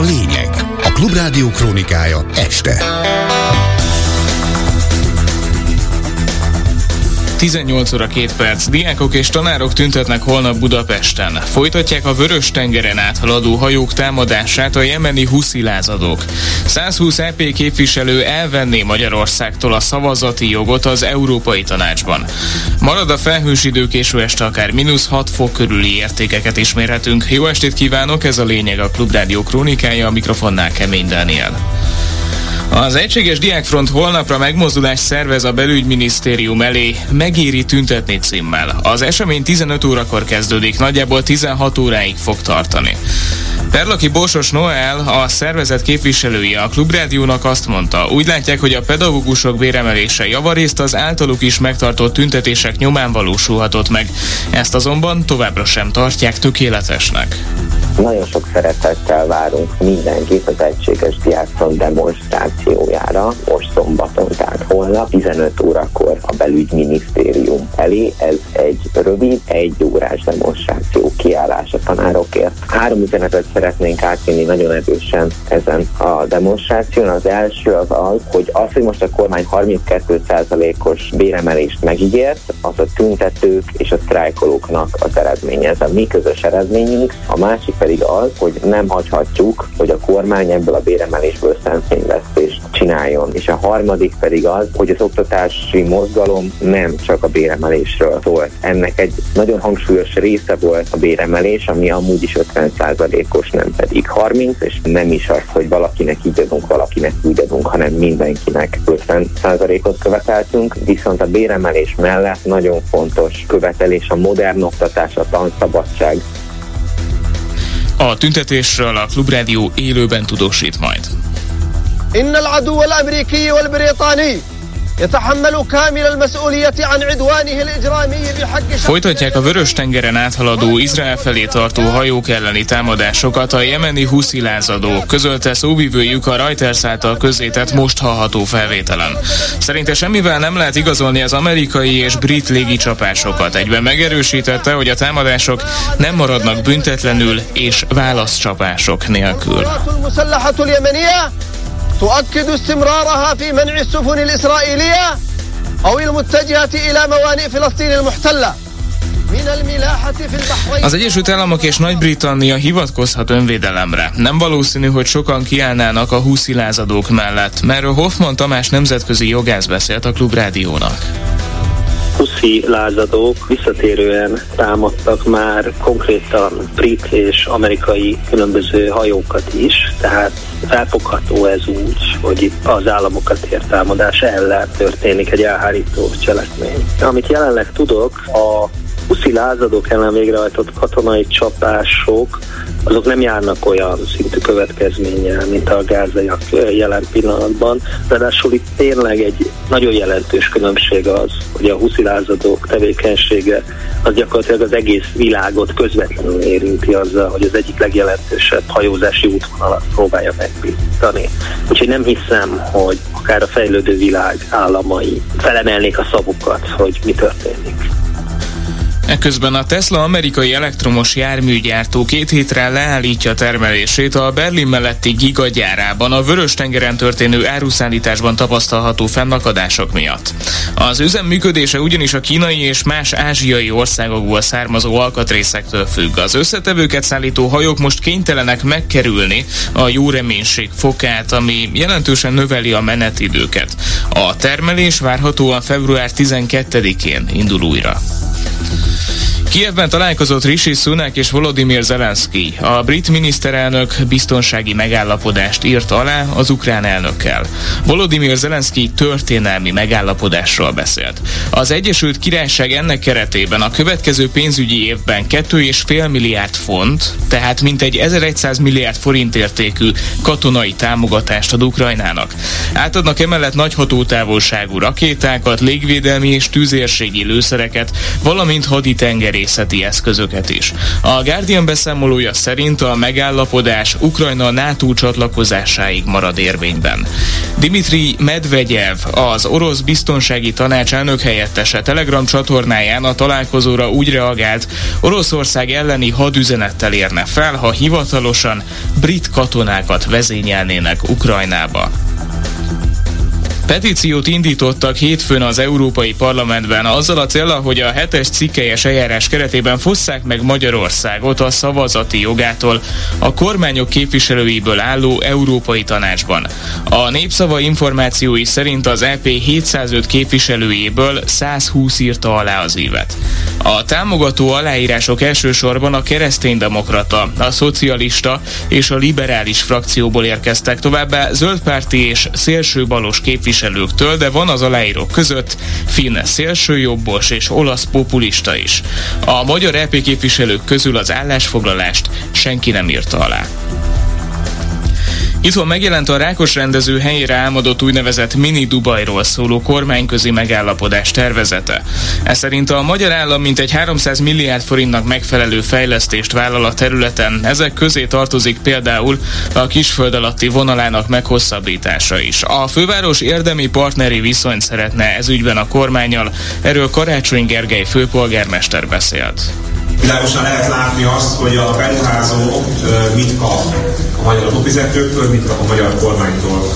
a lényeg. A Klubrádió krónikája este. 18 óra 2 perc. Diákok és tanárok tüntetnek holnap Budapesten. Folytatják a vörös tengeren áthaladó hajók támadását a jemeni huszi lázadók. 120 EP képviselő elvenné Magyarországtól a szavazati jogot az Európai Tanácsban. Marad a felhős idő késő este akár mínusz 6 fok körüli értékeket is mérhetünk. Jó estét kívánok, ez a lényeg a Klubrádió krónikája, a mikrofonnál Kemény Dániel. Az Egységes Diákfront holnapra megmozdulást szervez a belügyminisztérium elé Megéri tüntetni címmel. Az esemény 15 órakor kezdődik, nagyjából 16 óráig fog tartani. Perlaki Borsos Noel, a szervezet képviselője a Klubrádiónak azt mondta, úgy látják, hogy a pedagógusok béremelése javarészt az általuk is megtartott tüntetések nyomán valósulhatott meg. Ezt azonban továbbra sem tartják tökéletesnek. Nagyon sok szeretettel várunk mindenkit az Egységes Diákfront demonstrációjára, most szombaton, tehát holnap 15 órakor a belügyminisztérium elé. Ez egy rövid, egy órás demonstráció kiállás a tanárokért. Három üzenetet szeretnénk átvinni nagyon erősen ezen a demonstráción. Az első az az, hogy az, hogy most a kormány 32%-os béremelést megígért, az a tüntetők és a sztrájkolóknak az eredménye. Ez a mi közös eredményünk. A másik pedig az, hogy nem hagyhatjuk, hogy a kormány ebből a béremelésből szemfényvesztést csináljon. És a harmadik pedig az, hogy az oktatási mozgalom nem csak a béremelésről szólt. Ennek egy nagyon hangsúlyos része volt a béremelés, ami amúgy is 50%-os, nem pedig 30, és nem is az, hogy valakinek így adunk, valakinek úgy adunk, hanem mindenkinek 50%-ot követeltünk, viszont a béremelés mellett nagyon fontos követelés a modern oktatás, a tanszabadság, a tüntetésről a Klubrádió élőben tudósít majd. إن العدو الأمريكي والبريطاني يتحمل كامل المسؤولية عن عدوانه الإجرامي بحق Folytatják a vörös tengeren áthaladó Izrael felé tartó hajók elleni támadásokat a jemeni huszi lázadók, közölte szóvivőjük a Reuters által közzétett most hallható felvételen. Szerinte semmivel nem lehet igazolni az amerikai és brit légicsapásokat. Egyben megerősítette, hogy a támadások nem maradnak büntetlenül és válaszcsapások nélkül. تؤكد استمرارها في منع السفن الإسرائيلية أو المتجهة إلى موانئ فلسطين المحتلة az Egyesült Államok és Nagy-Britannia hivatkozhat önvédelemre. Nem valószínű, hogy sokan kiállnának a húszi lázadók mellett, mert Hoffman Tamás nemzetközi jogász beszélt a Klubrádiónak huszi lázadók visszatérően támadtak már konkrétan brit és amerikai különböző hajókat is, tehát felfogható ez úgy, hogy itt az államokat ért támadás ellen történik egy elhárító cselekmény. Amit jelenleg tudok, a huszi lázadók ellen végrehajtott katonai csapások azok nem járnak olyan szintű következménnyel, mint a gázaiak jelen pillanatban. Ráadásul itt tényleg egy nagyon jelentős különbség az, hogy a huszilázadók tevékenysége az gyakorlatilag az egész világot közvetlenül érinti azzal, hogy az egyik legjelentősebb hajózási útvonalat próbálja megbízítani. Úgyhogy nem hiszem, hogy akár a fejlődő világ államai felemelnék a szavukat, hogy mi történik. Ekközben a Tesla amerikai elektromos járműgyártó két hétre leállítja termelését a Berlin melletti gigagyárában a Vörös-tengeren történő áruszállításban tapasztalható fennakadások miatt. Az üzem működése ugyanis a kínai és más ázsiai országokból származó alkatrészektől függ. Az összetevőket szállító hajók most kénytelenek megkerülni a jó reménység fokát, ami jelentősen növeli a menetidőket. A termelés várhatóan február 12-én indul újra. Kievben találkozott Rishi Sunak és Volodymyr Zelensky. A brit miniszterelnök biztonsági megállapodást írt alá az ukrán elnökkel. Volodymyr Zelensky történelmi megállapodásról beszélt. Az Egyesült Királyság ennek keretében a következő pénzügyi évben 2,5 milliárd font, tehát mintegy 1100 milliárd forint értékű katonai támogatást ad Ukrajnának. Átadnak emellett nagy hatótávolságú rakétákat, légvédelmi és tűzérségi lőszereket, valamint haditengeri haditengerészeti eszközöket is. A Guardian beszámolója szerint a megállapodás Ukrajna NATO csatlakozásáig marad érvényben. Dimitri Medvegyev, az orosz biztonsági tanács elnök helyettese Telegram csatornáján a találkozóra úgy reagált, Oroszország elleni hadüzenettel érne fel, ha hivatalosan brit katonákat vezényelnének Ukrajnába. Petíciót indítottak hétfőn az Európai Parlamentben azzal a célra, hogy a hetes cikkelyes eljárás keretében fosszák meg Magyarországot a szavazati jogától a kormányok képviselőiből álló Európai Tanácsban. A népszava információi szerint az EP 705 képviselőjéből 120 írta alá az évet. A támogató aláírások elsősorban a kereszténydemokrata, a szocialista és a liberális frakcióból érkeztek, továbbá zöldpárti és szélsőbalos képviselők képviselőktől, de van az aláírók között finn szélsőjobbos és olasz populista is. A magyar EP képviselők közül az állásfoglalást senki nem írta alá. Itthon megjelent a Rákos rendező helyére álmodott úgynevezett mini Dubajról szóló kormányközi megállapodás tervezete. Ez szerint a magyar állam mintegy 300 milliárd forintnak megfelelő fejlesztést vállal a területen. Ezek közé tartozik például a kisföld alatti vonalának meghosszabbítása is. A főváros érdemi partneri viszonyt szeretne ezügyben a kormányal. Erről Karácsony Gergely főpolgármester beszélt. Világosan lehet látni azt, hogy a beruházó mit kap a magyar adófizetőktől, mit kap a magyar kormánytól.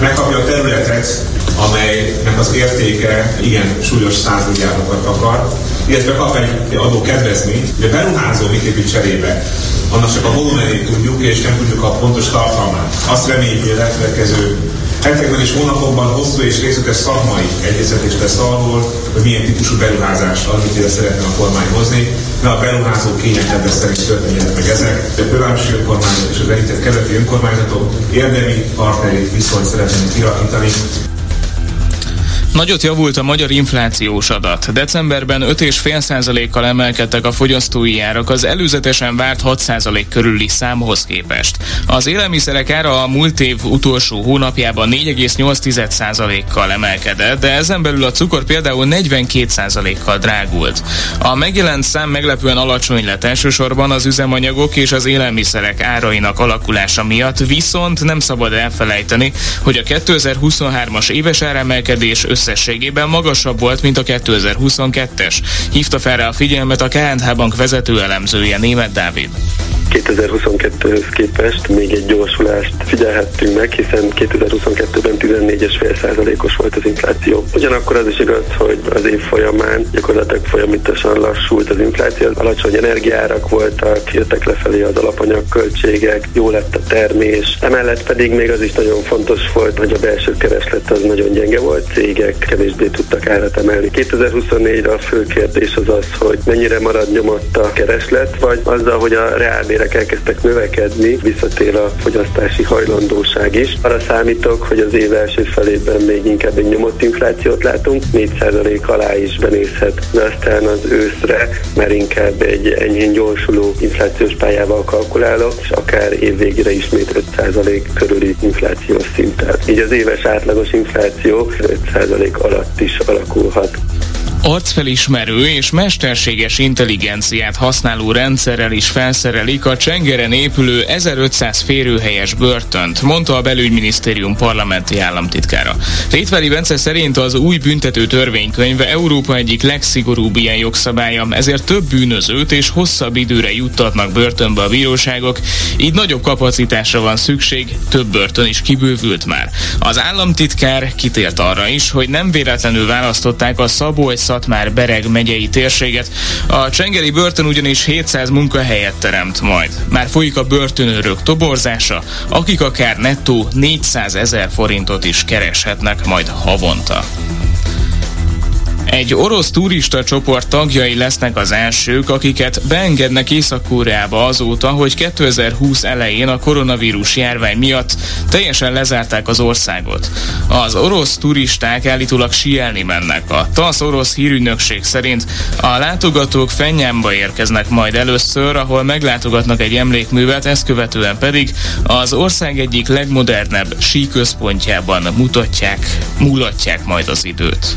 Megkapja a területet, amelynek az értéke igen súlyos százmilliárdokat akar, illetve kap egy adó kedvezményt, hogy a beruházó mit épít cserébe. Annak csak a volumenét tudjuk, és nem tudjuk a pontos tartalmát. Azt reméljük, hogy a elkövetkező hetekben és hónapokban hosszú és részletes szakmai egyeztetés lesz arról, hogy milyen típusú beruházást admitiére szeretne a kormány hozni, de a beruházó kényekben szerint történjenek meg ezek. A fővárosi önkormányzat és az említett keleti önkormányzatok érdemi partneri viszonyt szeretnének kialakítani. Nagyot javult a magyar inflációs adat. Decemberben 5,5%-kal emelkedtek a fogyasztói árak az előzetesen várt 6% körüli számhoz képest. Az élelmiszerek ára a múlt év utolsó hónapjában 4,8%-kal emelkedett, de ezen belül a cukor például 42%-kal drágult. A megjelent szám meglepően alacsony lett elsősorban az üzemanyagok és az élelmiszerek árainak alakulása miatt, viszont nem szabad elfelejteni, hogy a 2023-as éves áremelkedés összességében magasabb volt, mint a 2022-es. Hívta fel rá a figyelmet a KNH Bank vezető elemzője német Dávid. 2022-höz képest még egy gyorsulást figyelhettünk meg, hiszen 2022-ben 14,5%-os volt az infláció. Ugyanakkor az is igaz, hogy az év folyamán gyakorlatilag folyamatosan lassult az infláció, alacsony energiárak voltak, jöttek lefelé az alapanyagköltségek, jó lett a termés. Emellett pedig még az is nagyon fontos volt, hogy a belső kereslet az nagyon gyenge volt, cégek kevésbé tudtak árat emelni. 2024-re a fő kérdés az az, hogy mennyire marad nyomott a kereslet, vagy azzal, hogy a reálbérek bérek elkezdtek növekedni, visszatér a fogyasztási hajlandóság is. Arra számítok, hogy az év első felében még inkább egy nyomott inflációt látunk, 4% alá is benézhet, de aztán az őszre már inkább egy enyhén gyorsuló inflációs pályával kalkulálok, és akár évvégére ismét 5% körüli inflációs szinten. Így az éves átlagos infláció 5% alatt is alakulhat arcfelismerő és mesterséges intelligenciát használó rendszerrel is felszerelik a Csengeren épülő 1500 férőhelyes börtönt, mondta a belügyminisztérium parlamenti államtitkára. Rétveri Bence szerint az új büntető törvénykönyve Európa egyik legszigorúbb ilyen jogszabálya, ezért több bűnözőt és hosszabb időre juttatnak börtönbe a bíróságok, így nagyobb kapacitásra van szükség, több börtön is kibővült már. Az államtitkár kitért arra is, hogy nem véletlenül választották a Szabolcs Szatmár Bereg megyei térséget. A Csengeri börtön ugyanis 700 munkahelyet teremt majd. Már folyik a börtönőrök toborzása, akik akár nettó 400 ezer forintot is kereshetnek majd havonta. Egy orosz turista csoport tagjai lesznek az elsők, akiket beengednek Észak-Koreába azóta, hogy 2020 elején a koronavírus járvány miatt teljesen lezárták az országot. Az orosz turisták állítólag sielni mennek. A TASZ orosz hírügynökség szerint a látogatók Fenyámba érkeznek majd először, ahol meglátogatnak egy emlékművet, ezt követően pedig az ország egyik legmodernebb síközpontjában mutatják, mulatják majd az időt.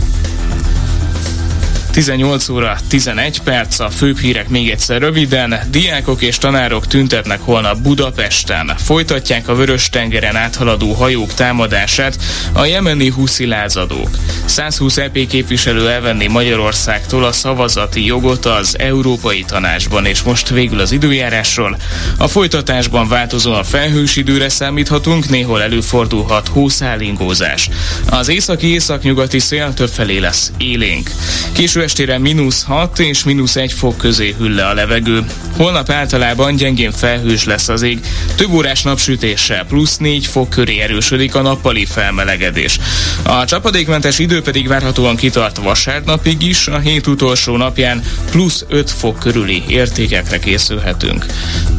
18 óra 11 perc, a főbb hírek még egyszer röviden. Diákok és tanárok tüntetnek holnap Budapesten. Folytatják a Vörös-tengeren áthaladó hajók támadását a jemeni huszi lázadók. 120 EP képviselő elvenni Magyarországtól a szavazati jogot az Európai Tanácsban, és most végül az időjárásról. A folytatásban változóan felhős időre számíthatunk, néhol előfordulhat hószálingózás. Az északi-északnyugati szél többfelé lesz élénk. Késő estére mínusz 6 és mínusz 1 fok közé hűl le a levegő. Holnap általában gyengén felhős lesz az ég, több órás napsütéssel plusz 4 fok köré erősödik a nappali felmelegedés. A csapadékmentes idő pedig várhatóan kitart vasárnapig is, a hét utolsó napján plusz 5 fok körüli értékekre készülhetünk.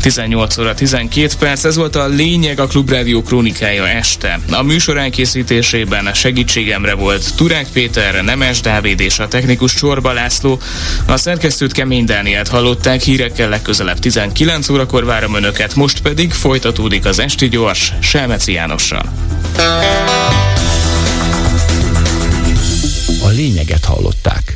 18 óra 12 perc, ez volt a lényeg a Klubrádió krónikája este. A műsor elkészítésében segítségemre volt Turák Péter, Nemes Dávid és a technikus Csorba László. A szerkesztőt Kemény Dánielt hallották, hírekkel legközelebb 19 órakor várom önöket, most pedig folytatódik az Esti Gyors Selmeci Jánossal. A lényeget hallották.